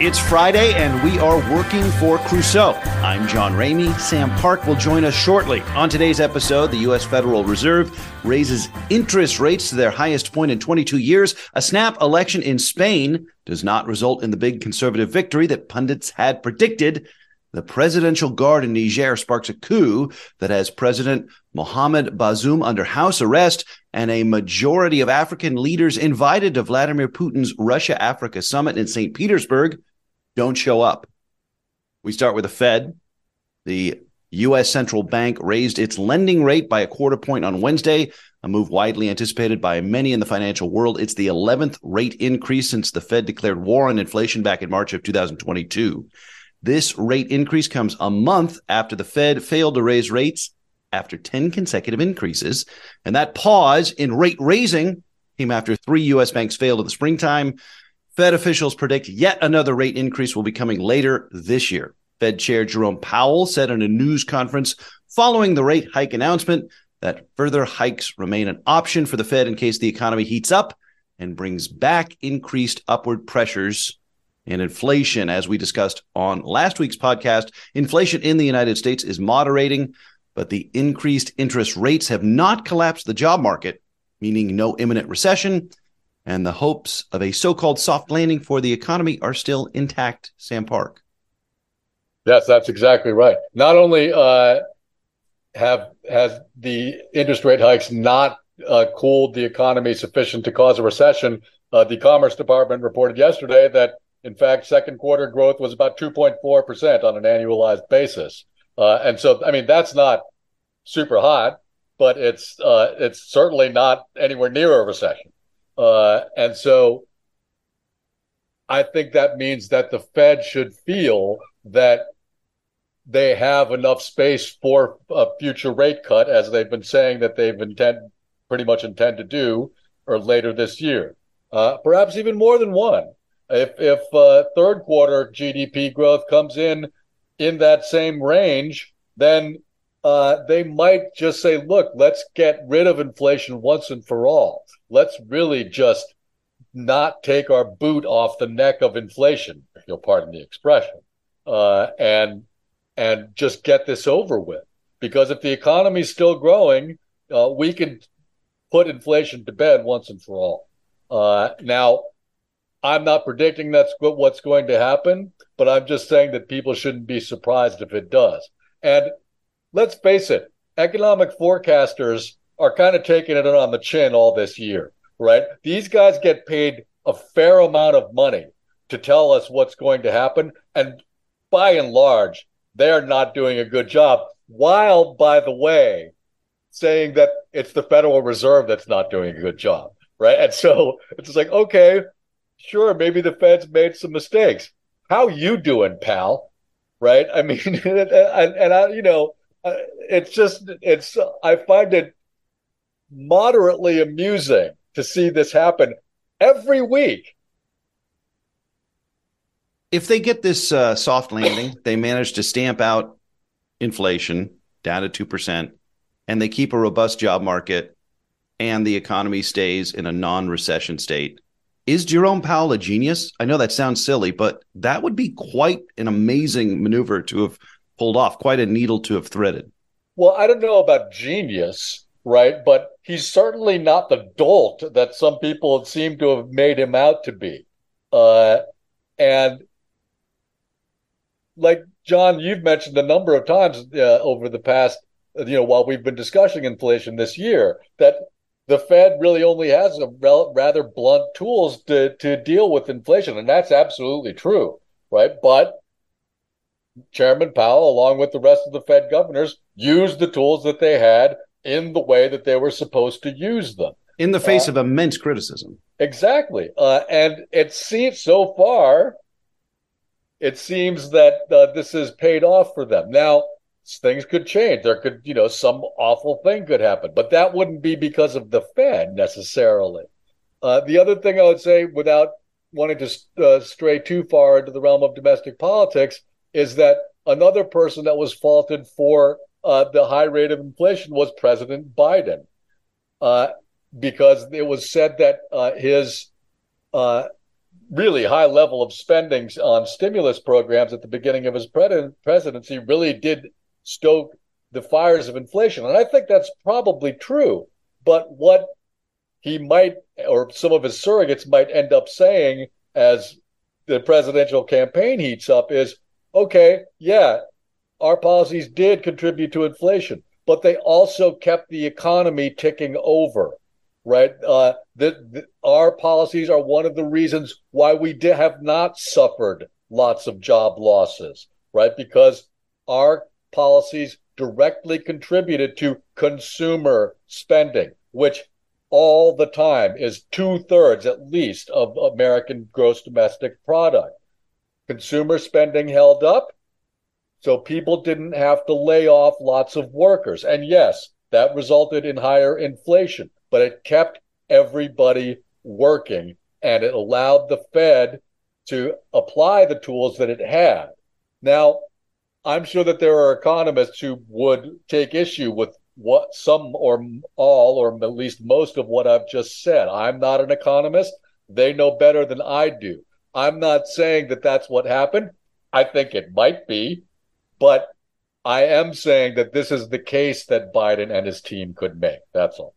It's Friday, and we are working for Crusoe. I'm John Ramey. Sam Park will join us shortly. On today's episode, the U.S. Federal Reserve raises interest rates to their highest point in 22 years. A snap election in Spain does not result in the big conservative victory that pundits had predicted. The presidential guard in Niger sparks a coup that has President Mohamed Bazoum under house arrest and a majority of African leaders invited to Vladimir Putin's Russia Africa summit in St. Petersburg don't show up. We start with the Fed. The U.S. central bank raised its lending rate by a quarter point on Wednesday, a move widely anticipated by many in the financial world. It's the 11th rate increase since the Fed declared war on inflation back in March of 2022. This rate increase comes a month after the Fed failed to raise rates after 10 consecutive increases. And that pause in rate raising came after three U.S. banks failed in the springtime. Fed officials predict yet another rate increase will be coming later this year. Fed Chair Jerome Powell said in a news conference following the rate hike announcement that further hikes remain an option for the Fed in case the economy heats up and brings back increased upward pressures and inflation. As we discussed on last week's podcast, inflation in the United States is moderating, but the increased interest rates have not collapsed the job market, meaning no imminent recession and the hopes of a so-called soft landing for the economy are still intact. Sam Park. Yes, that's exactly right. Not only uh, have has the interest rate hikes not uh, cooled the economy sufficient to cause a recession, uh, the Commerce Department reported yesterday that in fact second quarter growth was about 2.4 percent on an annualized basis, uh, and so I mean that's not super hot, but it's uh, it's certainly not anywhere near a recession. Uh, and so I think that means that the Fed should feel that they have enough space for a future rate cut, as they've been saying that they've intend pretty much intend to do, or later this year, uh, perhaps even more than one. If if uh, third quarter GDP growth comes in in that same range, then uh, they might just say, "Look, let's get rid of inflation once and for all." Let's really just not take our boot off the neck of inflation, if you'll pardon the expression, uh, and and just get this over with. Because if the economy is still growing, uh, we can put inflation to bed once and for all. Uh, now, I'm not predicting that's what's going to happen, but I'm just saying that people shouldn't be surprised if it does. And let's face it, economic forecasters are kind of taking it on the chin all this year, right? These guys get paid a fair amount of money to tell us what's going to happen. And by and large, they're not doing a good job. While, by the way, saying that it's the Federal Reserve that's not doing a good job, right? And so it's like, okay, sure, maybe the Fed's made some mistakes. How you doing, pal? Right? I mean, and, and I, you know, uh, it's just, it's, I find it moderately amusing to see this happen every week. If they get this uh, soft landing, they manage to stamp out inflation down to 2%, and they keep a robust job market, and the economy stays in a non recession state. Is Jerome Powell a genius? I know that sounds silly, but that would be quite an amazing maneuver to have pulled off, quite a needle to have threaded. Well, I don't know about genius right? But he's certainly not the dolt that some people seem to have made him out to be. Uh, and like John, you've mentioned a number of times uh, over the past, you know, while we've been discussing inflation this year, that the Fed really only has a rel- rather blunt tools to to deal with inflation, and that's absolutely true, right? But Chairman Powell, along with the rest of the Fed governors, used the tools that they had in the way that they were supposed to use them. In the face uh, of immense criticism. Exactly. Uh, and it seems so far, it seems that uh, this has paid off for them. Now, things could change. There could, you know, some awful thing could happen, but that wouldn't be because of the Fed necessarily. Uh, the other thing I would say, without wanting to uh, stray too far into the realm of domestic politics, is that another person that was faulted for uh, the high rate of inflation was President Biden, uh, because it was said that uh, his uh, really high level of spending on stimulus programs at the beginning of his presidency really did stoke the fires of inflation. And I think that's probably true. But what he might, or some of his surrogates might end up saying as the presidential campaign heats up is okay, yeah, our policies did contribute to inflation, but they also kept the economy ticking over right? Uh, the, our policies are one of the reasons why we have not suffered lots of job losses, right? Because our policies directly contributed to consumer spending, which all the time is two thirds at least of American gross domestic product. Consumer spending held up, so people didn't have to lay off lots of workers. And yes, that resulted in higher inflation but it kept everybody working and it allowed the Fed to apply the tools that it had. Now, I'm sure that there are economists who would take issue with what some or all or at least most of what I've just said. I'm not an economist. They know better than I do. I'm not saying that that's what happened. I think it might be, but I am saying that this is the case that Biden and his team could make. That's all.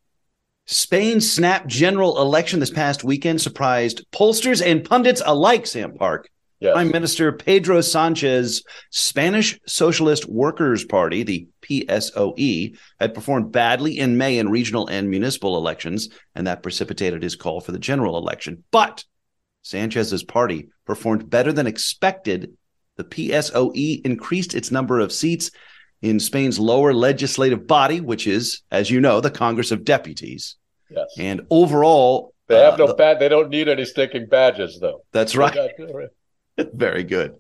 Spain's snap general election this past weekend surprised pollsters and pundits alike, Sam Park. Yes. Prime Minister Pedro Sanchez, Spanish Socialist Workers' Party, the PSOE, had performed badly in May in regional and municipal elections, and that precipitated his call for the general election. But Sanchez's party performed better than expected. The PSOE increased its number of seats in Spain's lower legislative body, which is, as you know, the Congress of Deputies. Yes. And overall, they have uh, no bad. They don't need any sticking badges, though. That's right. Very good.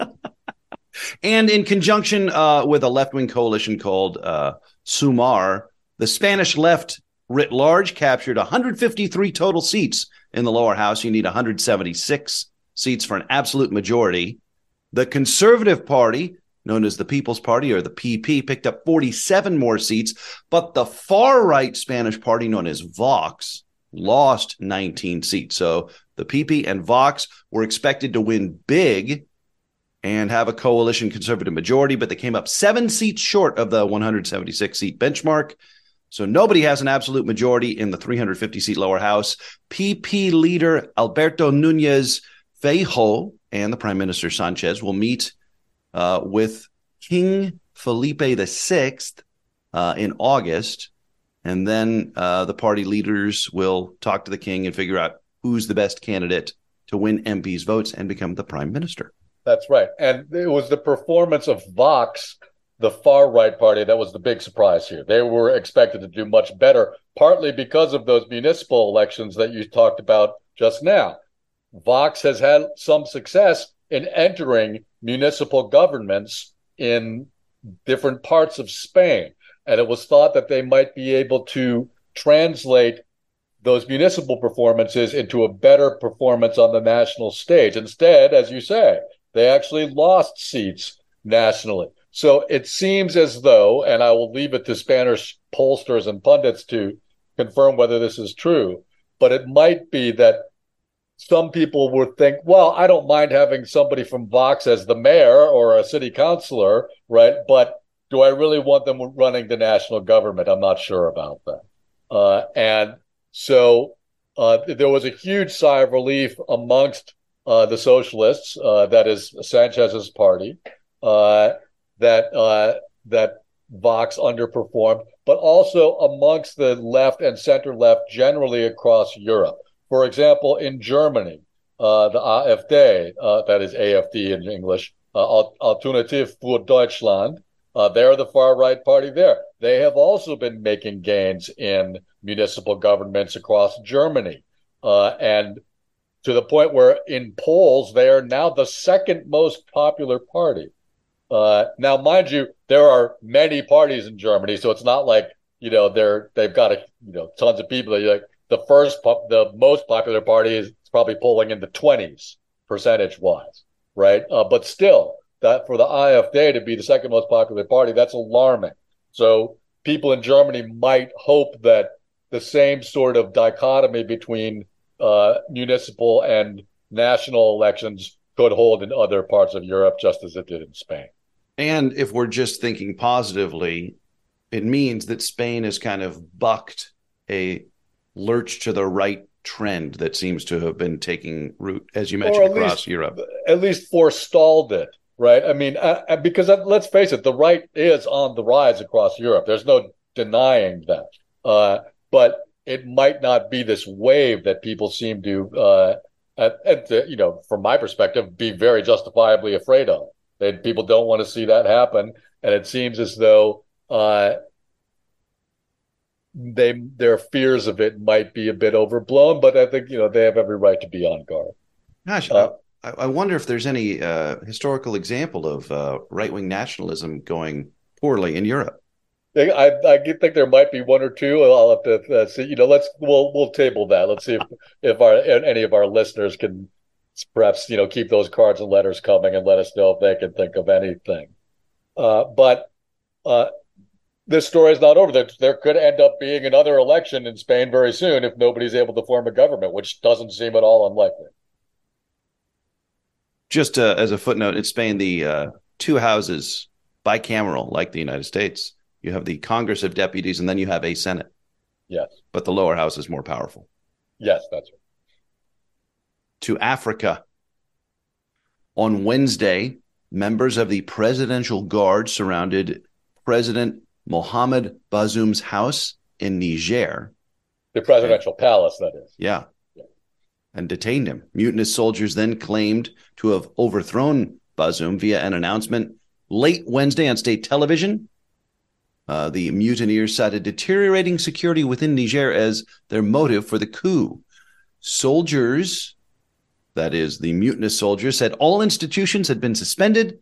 and in conjunction uh, with a left-wing coalition called uh, Sumar, the Spanish left writ large captured 153 total seats in the lower house. You need 176 seats for an absolute majority. The Conservative Party known as the People's Party or the PP, picked up 47 more seats, but the far right Spanish party, known as Vox, lost 19 seats. So the PP and Vox were expected to win big and have a coalition conservative majority, but they came up seven seats short of the 176 seat benchmark. So nobody has an absolute majority in the 350 seat lower house. PP leader Alberto Nunez Feijóo and the Prime Minister Sanchez will meet uh, with King Felipe VI uh, in August. And then uh, the party leaders will talk to the king and figure out who's the best candidate to win MPs' votes and become the prime minister. That's right. And it was the performance of Vox, the far right party, that was the big surprise here. They were expected to do much better, partly because of those municipal elections that you talked about just now. Vox has had some success in entering municipal governments in different parts of Spain. And it was thought that they might be able to translate those municipal performances into a better performance on the national stage. Instead, as you say, they actually lost seats nationally. So it seems as though, and I will leave it to Spanish pollsters and pundits to confirm whether this is true, but it might be that some people would think, well, I don't mind having somebody from Vox as the mayor or a city councilor, right? But do I really want them running the national government? I'm not sure about that. Uh, and so uh, there was a huge sigh of relief amongst uh, the socialists, uh, that is Sanchez's party, uh, that uh, that Vox underperformed, but also amongst the left and center left generally across Europe. For example, in Germany, uh, the AfD, uh, that is AFD in English, uh, Alternative für Deutschland, uh, they're the far right party there. They have also been making gains in municipal governments across Germany. Uh, and to the point where in polls, they are now the second most popular party. Uh, now, mind you, there are many parties in Germany, so it's not like you know they're they've got a, you know tons of people. That you're like, the first, the most popular party is probably polling in the 20s percentage wise, right? Uh, but still, that for the AfD to be the second most popular party, that's alarming. So people in Germany might hope that the same sort of dichotomy between uh, municipal and national elections could hold in other parts of Europe, just as it did in Spain. And if we're just thinking positively, it means that Spain has kind of bucked a lurch to the right trend that seems to have been taking root, as you mentioned, across least, Europe. At least forestalled it, right? I mean, uh, uh because uh, let's face it, the right is on the rise across Europe. There's no denying that. Uh, but it might not be this wave that people seem to, uh, at, at the, you know, from my perspective, be very justifiably afraid of. They, people don't want to see that happen, and it seems as though uh, they their fears of it might be a bit overblown. But I think you know they have every right to be on guard. Gosh, uh, I, I, wonder if there's any uh, historical example of uh, right wing nationalism going poorly in Europe. I, I think there might be one or two. I'll have to uh, see. You know, let's we'll we'll table that. Let's see if if our any of our listeners can perhaps you know keep those cards and letters coming and let us know if they can think of anything. Uh, but uh, this story is not over. There, there could end up being another election in Spain very soon if nobody's able to form a government, which doesn't seem at all unlikely. Just uh, as a footnote, in Spain, the uh, two houses bicameral, like the United States you have the Congress of Deputies, and then you have a Senate. Yes. But the lower house is more powerful. Yes, that's right. To Africa. On Wednesday, members of the Presidential Guard surrounded President Mohamed Bazoum's house in Niger. The presidential palace, that is. Yeah. yeah. And detained him. Mutinous soldiers then claimed to have overthrown Bazoum via an announcement late Wednesday on state television uh, the mutineers cited deteriorating security within Niger as their motive for the coup. Soldiers, that is, the mutinous soldiers, said all institutions had been suspended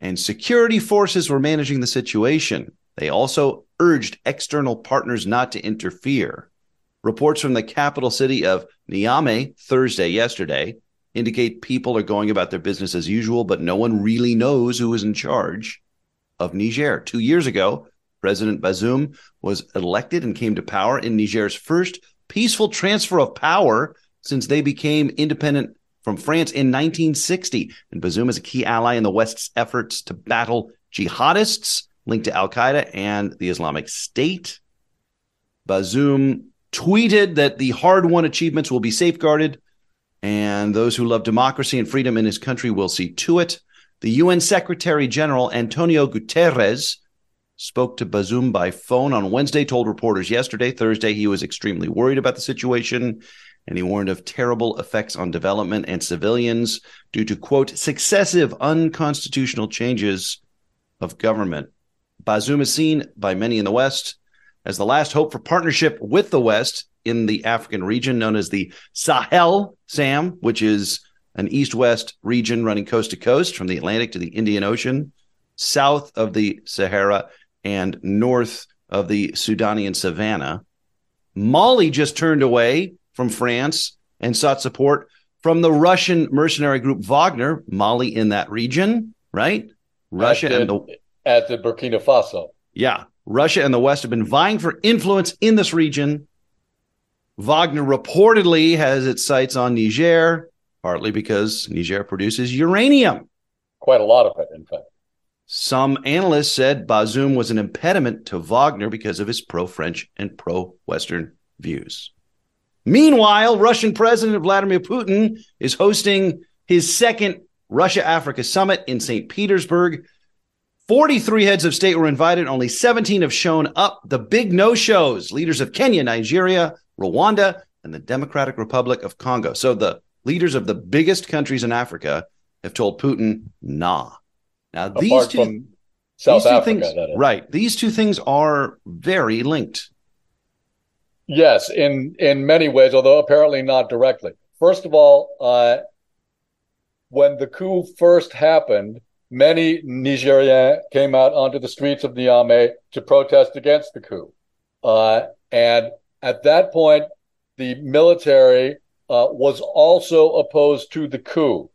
and security forces were managing the situation. They also urged external partners not to interfere. Reports from the capital city of Niamey Thursday, yesterday, indicate people are going about their business as usual, but no one really knows who is in charge of Niger. Two years ago, President Bazoum was elected and came to power in Niger's first peaceful transfer of power since they became independent from France in 1960. And Bazoum is a key ally in the West's efforts to battle jihadists linked to Al Qaeda and the Islamic State. Bazoum tweeted that the hard won achievements will be safeguarded and those who love democracy and freedom in his country will see to it. The UN Secretary General Antonio Guterres spoke to Bazoum by phone on Wednesday, told reporters yesterday, Thursday, he was extremely worried about the situation and he warned of terrible effects on development and civilians due to, quote, successive unconstitutional changes of government. Bazoum is seen by many in the West as the last hope for partnership with the West in the African region known as the Sahel, SAM, which is an east west region running coast to coast from the Atlantic to the Indian Ocean, south of the Sahara and north of the Sudanian savannah. Mali just turned away from France and sought support from the Russian mercenary group Wagner, Mali in that region, right? Russia and the at the Burkina Faso. Yeah. Russia and the West have been vying for influence in this region. Wagner reportedly has its sights on Niger, partly because Niger produces uranium. Quite a lot of it, in fact. Some analysts said Bazoum was an impediment to Wagner because of his pro French and pro Western views. Meanwhile, Russian President Vladimir Putin is hosting his second Russia Africa summit in St. Petersburg. 43 heads of state were invited, only 17 have shown up. The big no shows leaders of Kenya, Nigeria, Rwanda, and the Democratic Republic of Congo. So the leaders of the biggest countries in Africa have told Putin, nah. Now these two, South these two Africa, things, right? These two things are very linked. Yes, in in many ways, although apparently not directly. First of all, uh, when the coup first happened, many Nigerians came out onto the streets of Niamey to protest against the coup, uh, and at that point, the military uh, was also opposed to the coup.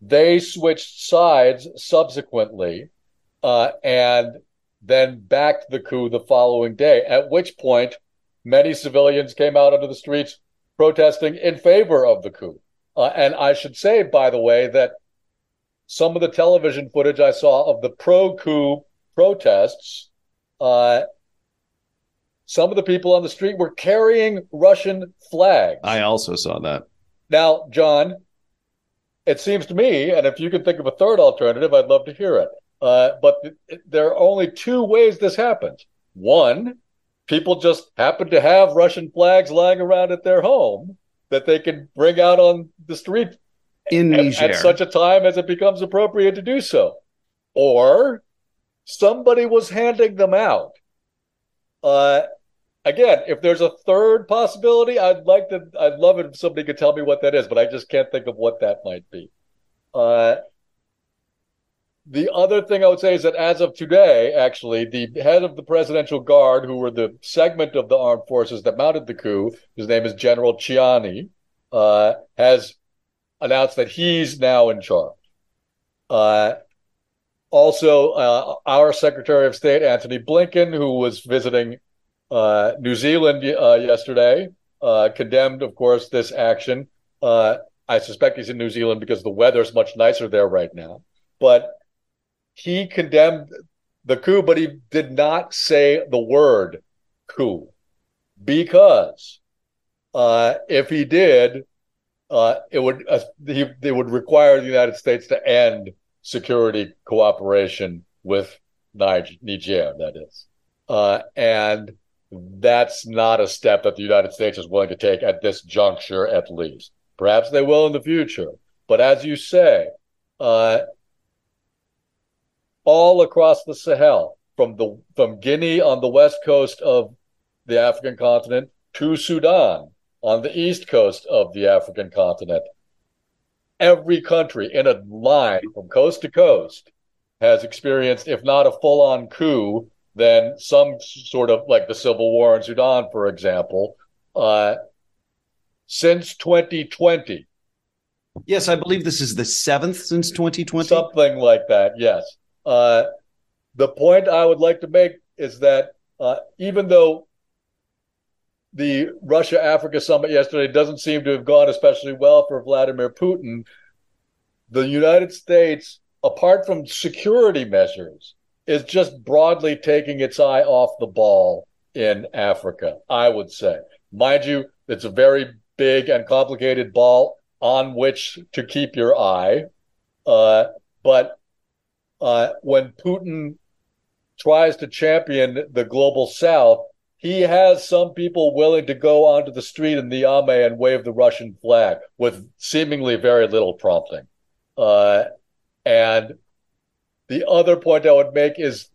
They switched sides subsequently uh, and then backed the coup the following day, at which point many civilians came out onto the streets protesting in favor of the coup. Uh, and I should say, by the way, that some of the television footage I saw of the pro coup protests, uh, some of the people on the street were carrying Russian flags. I also saw that. Now, John, it seems to me, and if you can think of a third alternative, I'd love to hear it. Uh, but th- there are only two ways this happens. One, people just happen to have Russian flags lying around at their home that they can bring out on the street in at, Niger at such a time as it becomes appropriate to do so. Or somebody was handing them out. Uh, again, if there's a third possibility, I'd like to. I'd love it if somebody could tell me what that is, but I just can't think of what that might be. Uh, the other thing I would say is that as of today, actually, the head of the Presidential Guard, who were the segment of the armed forces that mounted the coup, his name is General Tchiani, uh, has announced that he's now in charge. Uh, also, uh, our Secretary of State, Antony Blinken, who was visiting uh, New Zealand uh, yesterday, uh, condemned, of course, this action. I suspect he's in New Zealand because the weather's much nicer there right now. But he condemned the coup, but he did not say the word coup because uh, if he did, uh, it would uh, he, it would require the United States to end security cooperation with Niger, Niger that is, uh, and that's not a step that the United States is willing to take at this juncture, at least. Perhaps they will in the future, but as you say, uh, all across the Sahel, from the from Guinea on the west coast of the African continent to Sudan on the east coast of the African continent. Every country in a line from coast to coast has experienced, if not a full on coup, then some sort of like the civil war in Sudan, for example, uh, since 2020. Yes, I believe this is the seventh since 2020. Something like that, yes. Uh, the point I would like to make is that uh, even though the Russia Africa summit yesterday doesn't seem to have gone especially well for Vladimir Putin, the United States, apart from security measures, is just broadly taking its eye off the ball in Africa, I would say. Mind you, it's a very big and complicated ball on which to keep your eye. Uh, but uh, when Putin tries to champion the global south, he has some people willing to go onto the street in Niamey and wave the Russian flag with seemingly very little prompting. Uh, and the other point I would make is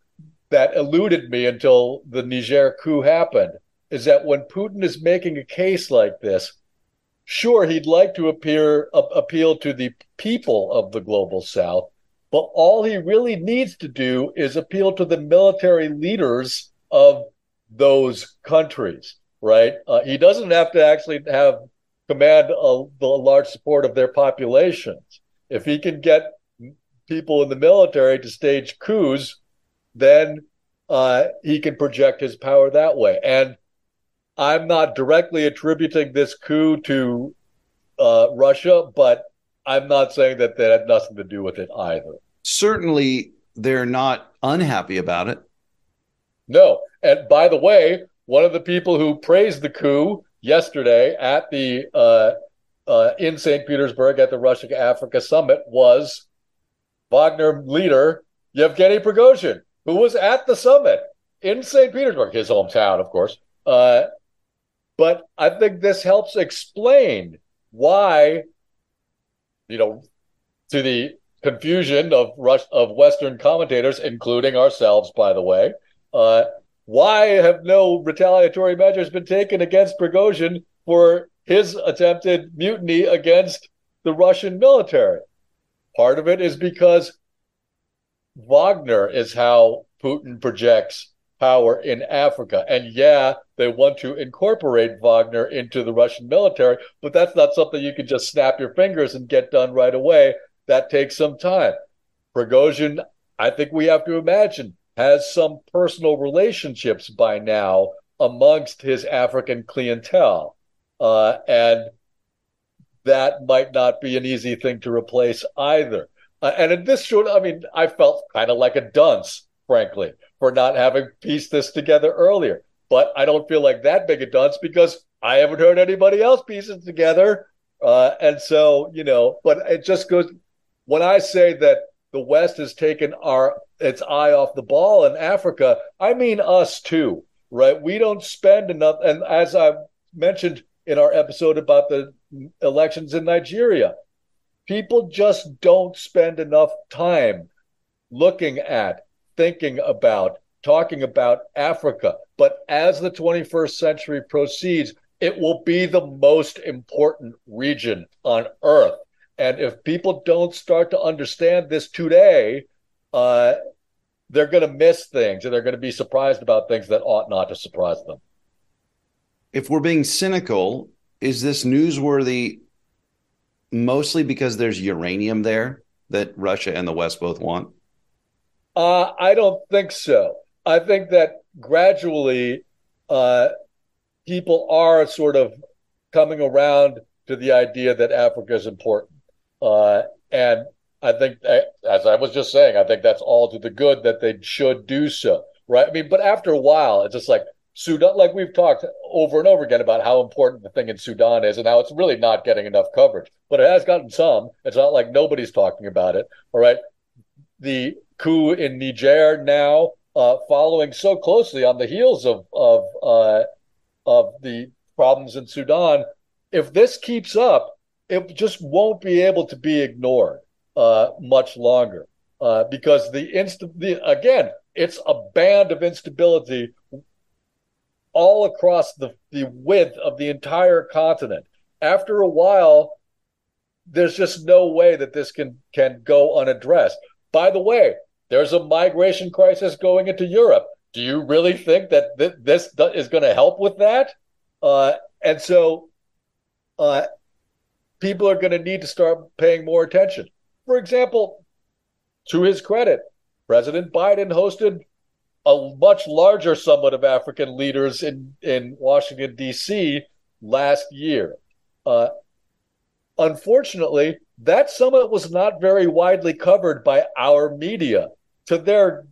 that eluded me until the Niger coup happened is that when Putin is making a case like this, sure, he'd like to appear uh, appeal to the people of the global south, but all he really needs to do is appeal to the military leaders of those countries, right? Uh, he doesn't have to actually have command a, the large support of their populations. If he can get people in the military to stage coups, then uh, he can project his power that way. And I'm not directly attributing this coup to uh, Russia, but I'm not saying that that had nothing to do with it either certainly they're not unhappy about it. No. And by the way, one of the people who praised the coup yesterday at the uh, uh, in St. Petersburg at the Russia Africa summit was Wagner leader Yevgeny Prigozhin, who was at the summit in St. Petersburg, his hometown, of course. Uh, but I think this helps explain why, you know, to the confusion of Rush of Western commentators, including ourselves, by the way. Uh, why have no retaliatory measures been taken against Prigozhin for his attempted mutiny against the Russian military? Part of it is because Wagner is how Putin projects power in Africa. And yeah, they want to incorporate Wagner into the Russian military, but that's not something you can just snap your fingers and get done right away that takes some time. Prigozhin, I think we have to imagine, has some personal relationships by now amongst his African clientele. Uh, and that might not be an easy thing to replace either. Uh, and in this short, I mean, I felt kind of like a dunce, frankly, for not having pieced this together earlier. But I don't feel like that big a dunce because I haven't heard anybody else piece it together. Uh, and so, you know, but it just goes when I say that the West has taken our its eye off the ball in Africa, I mean us too, right? We don't spend enough. And as I mentioned in our episode about the elections in Nigeria, people just don't spend enough time looking at, thinking about, talking about Africa. But as the 21st century proceeds, it will be the most important region on earth. And if people don't start to understand this today, uh, they're going to miss things and they're going to be surprised about things that ought not to surprise them. If we're being cynical, is this newsworthy mostly because there's uranium there that Russia and the West both want? Uh, I don't think so. I think that gradually uh, people are sort of coming around to the idea that Africa is important. Uh, and I think, as I was just saying, I think that's all to the good that they should do so, right? I mean, but after a while, it's just like Sudan, like we've talked over and over again about how important the thing in Sudan is and how it's really not getting enough coverage, but it has gotten some. It's not like nobody's talking about it, all right? The coup in Niger now, uh, following so closely on the heels of of uh, of the problems in Sudan. If this keeps up, it just won't be able to be ignored uh, much longer uh, because the inst the again it's a band of instability all across the, the width of the entire continent. After a while, there's just no way that this can can go unaddressed. By the way, there's a migration crisis going into Europe. Do you really think that th- this is going to help with that? Uh, and so, uh, people are going to need to start paying more attention. For example, to his credit, President Biden hosted a much larger summit of African leaders in, in Washington, D.C. last year. Uh, unfortunately, that summit was not very widely covered by our media to their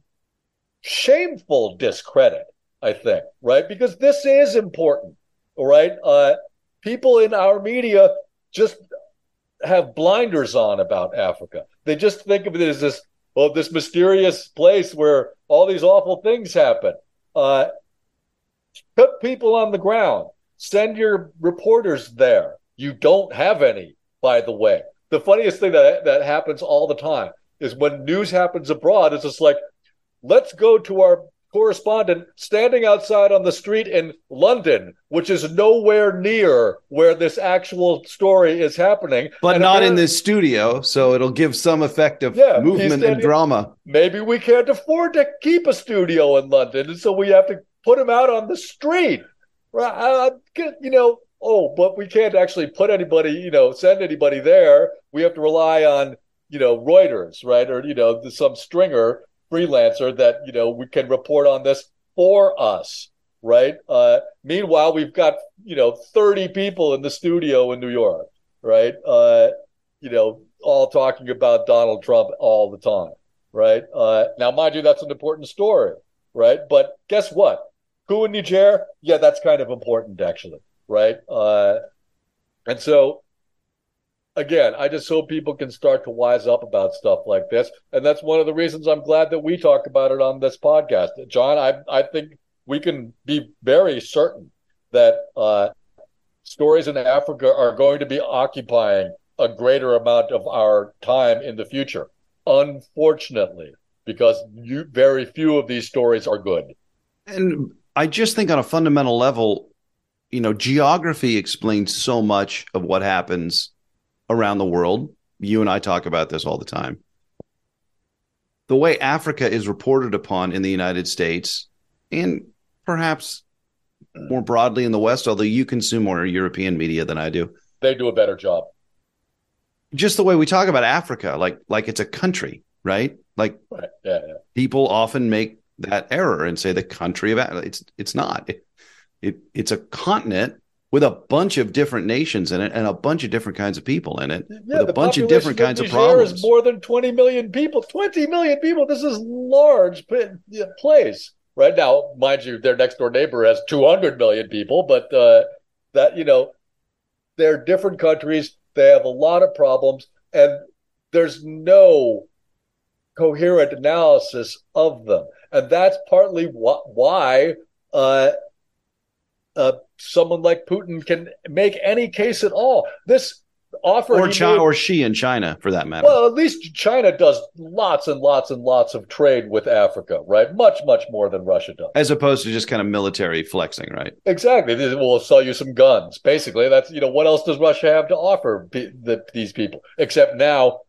shameful discredit, I think, right? Because this is important, right? Uh, people in our media just have blinders on about Africa. They just think of it as this, well, this mysterious place where all these awful things happen. Uh, put people on the ground. Send your reporters there. You don't have any, by the way. The funniest thing that that happens all the time is when news happens abroad. It's just like, let's go to our correspondent standing outside on the street in London, which is nowhere near where this actual story is happening. But and not in this studio, so it'll give some effect of yeah, movement and drama. Maybe we can't afford to keep a studio in London, and so we have to put him out on the street. Right? you know, oh, but we can't actually put anybody, you know, send anybody there. We have to rely on, you know, Reuters, right? Or, you know, some stringer freelancer that you know we can report on this for us right? Uh, meanwhile we've got you know 30 people in the studio in new york right? Uh, you know all talking about donald trump all the time right? Uh, now mind you that's an important story right? But guess what? Coup in niger yeah that's kind of important actually right? Uh, and so again, I just hope people can start to wise up about stuff like this. And that's one of the reasons I'm glad that we talk about it on this podcast. John, I, I think we can be very certain that uh, stories in Africa are going to be occupying a greater amount of our time in the future. Unfortunately, because you, very few of these stories are good. And I just think on a fundamental level, you know, geography explains so much of what happens around the world. You and I talk about this all the time. The way Africa is reported upon in the United States and perhaps more broadly in the West, although you consume more European media than I do. They do a better job. Just the way we talk about Africa, like like it's a country, right? Like right. Yeah, yeah. people often make that error and say the country of it's it's not. It, it it's a continent with a bunch of different nations in it and a bunch of different kinds of people in it yeah, with a bunch of different kinds of, problems. Is more than 20 million people. 20 million people. This is large place. Right now, mind you, their next door neighbor has 200 million people, but uh, that, you know, they're different countries. They have a lot of problems, and there's no coherent analysis of them. And that's partly wh- why uh, uh, someone like Putin can make any case at all. This offer or China or Xi in China for that matter. Well, at least China does lots and lots and lots of trade with Africa, right? Much much more than Russia does. As opposed to just kind of military flexing, right? Exactly. We'll sell you some guns. Basically, that's you know what else does Russia have to offer the, these people except now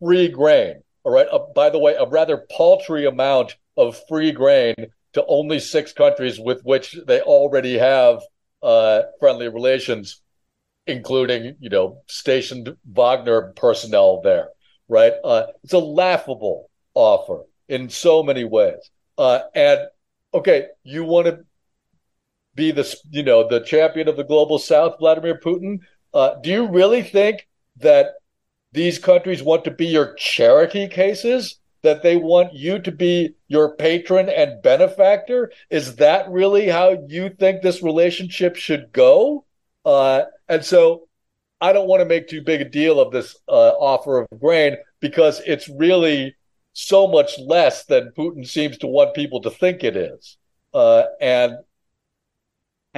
free grain. All right. Uh, by the way, a rather paltry amount of free grain to only six countries with which they already have uh, friendly relations, including you know stationed Wagner personnel there. Right? Uh, it's a laughable offer in so many ways. Uh, and okay, you want to be the you know the champion of the global South, Vladimir Putin. Uh, do you really think that these countries want to be your charity cases? That they want you to be your patron and benefactor? Is that really how you think this relationship should go? Uh, and so I don't want to make too big a deal of this uh, offer of grain because it's really so much less than Putin seems to want people to think it is. Uh, and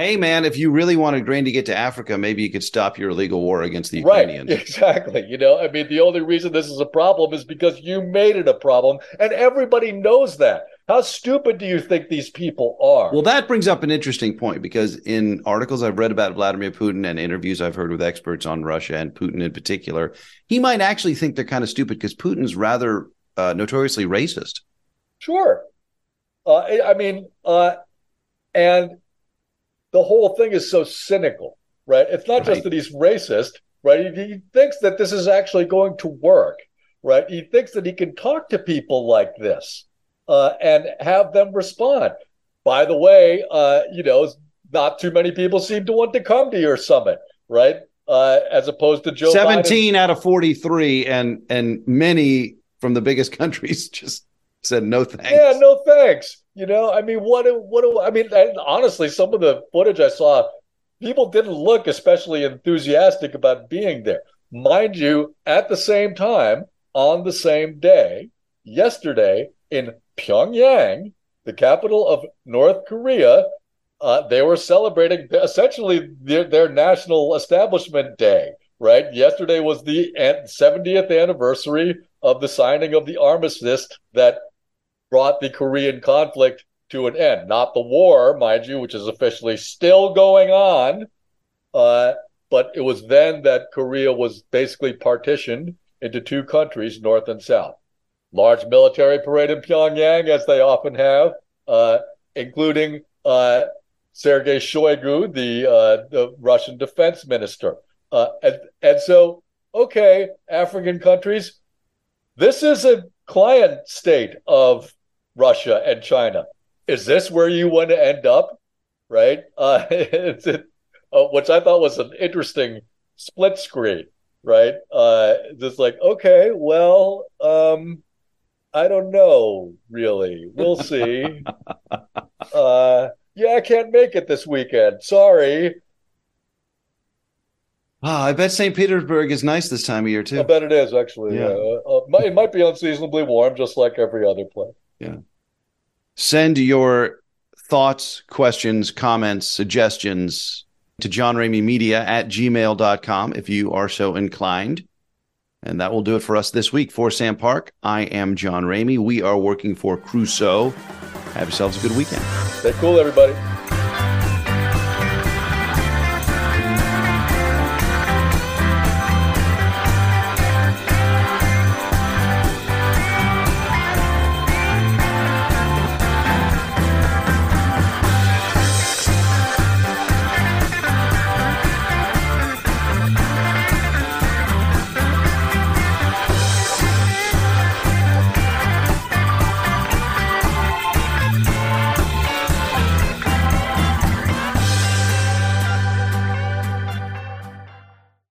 hey man, if you really wanted grain to get to Africa, maybe you could stop your illegal war against the Ukrainians. Right, exactly. You know, I mean, the only reason this is a problem is because you made it a problem, and everybody knows that. How stupid do you think these people are? Well, that brings up an interesting point because in articles I've read about Vladimir Putin and interviews I've heard with experts on Russia and Putin in particular, he might actually think they're kind of stupid because Putin's rather uh, notoriously racist. Sure. Uh, I mean, uh, and the whole thing is so cynical, right? It's not just that he's racist, right? He, he, thinks that this is actually going to work, right? He thinks that he can talk to people like this uh, and have them respond. By the way, uh, you know, not too many people seem to want to come to your summit, right? Uh, as opposed to Joe. Seventeen Biden. out of forty-three, and and many from the biggest countries just said no thanks. Yeah, no thanks. You know, I mean, what? do, What? do I mean, honestly, some of the footage I saw, people didn't look especially enthusiastic about being there. Mind you, at the same time, on the same day, yesterday in Pyongyang, the capital of North Korea, uh, they were celebrating essentially their, their national establishment day. Right. Yesterday was the 70th anniversary of the signing of the armistice that brought the Korean conflict to an end. Not the war, mind you, which is officially still going on. Uh, but it was then that Korea was basically partitioned into two countries, North and South. Large military parade in Pyongyang, as they often have, uh, including uh, Sergei Shoigu, the, uh, the Russian defense minister. Uh, and, and so, okay, African countries, this is a client state of Russia and China. Is this where you want to end up? Right? Uh, it, uh, which I thought was an interesting split screen. Right? Uh, just like, okay, well, um, I don't know, really. We'll see. uh, yeah, I can't make it this weekend. Sorry. Oh, I bet St. Petersburg is nice this time of year too. I bet it is actually. Yeah, yeah. Uh, it might be unseasonably warm, just like every other place. Yeah. Send your thoughts, questions, comments, suggestions to John Media at gmail.com if you are so inclined. And that will do it for us this week. For Sam Park, I am John Ramey. We are working for Crusoe. Have yourselves a good weekend. Stay cool, everybody.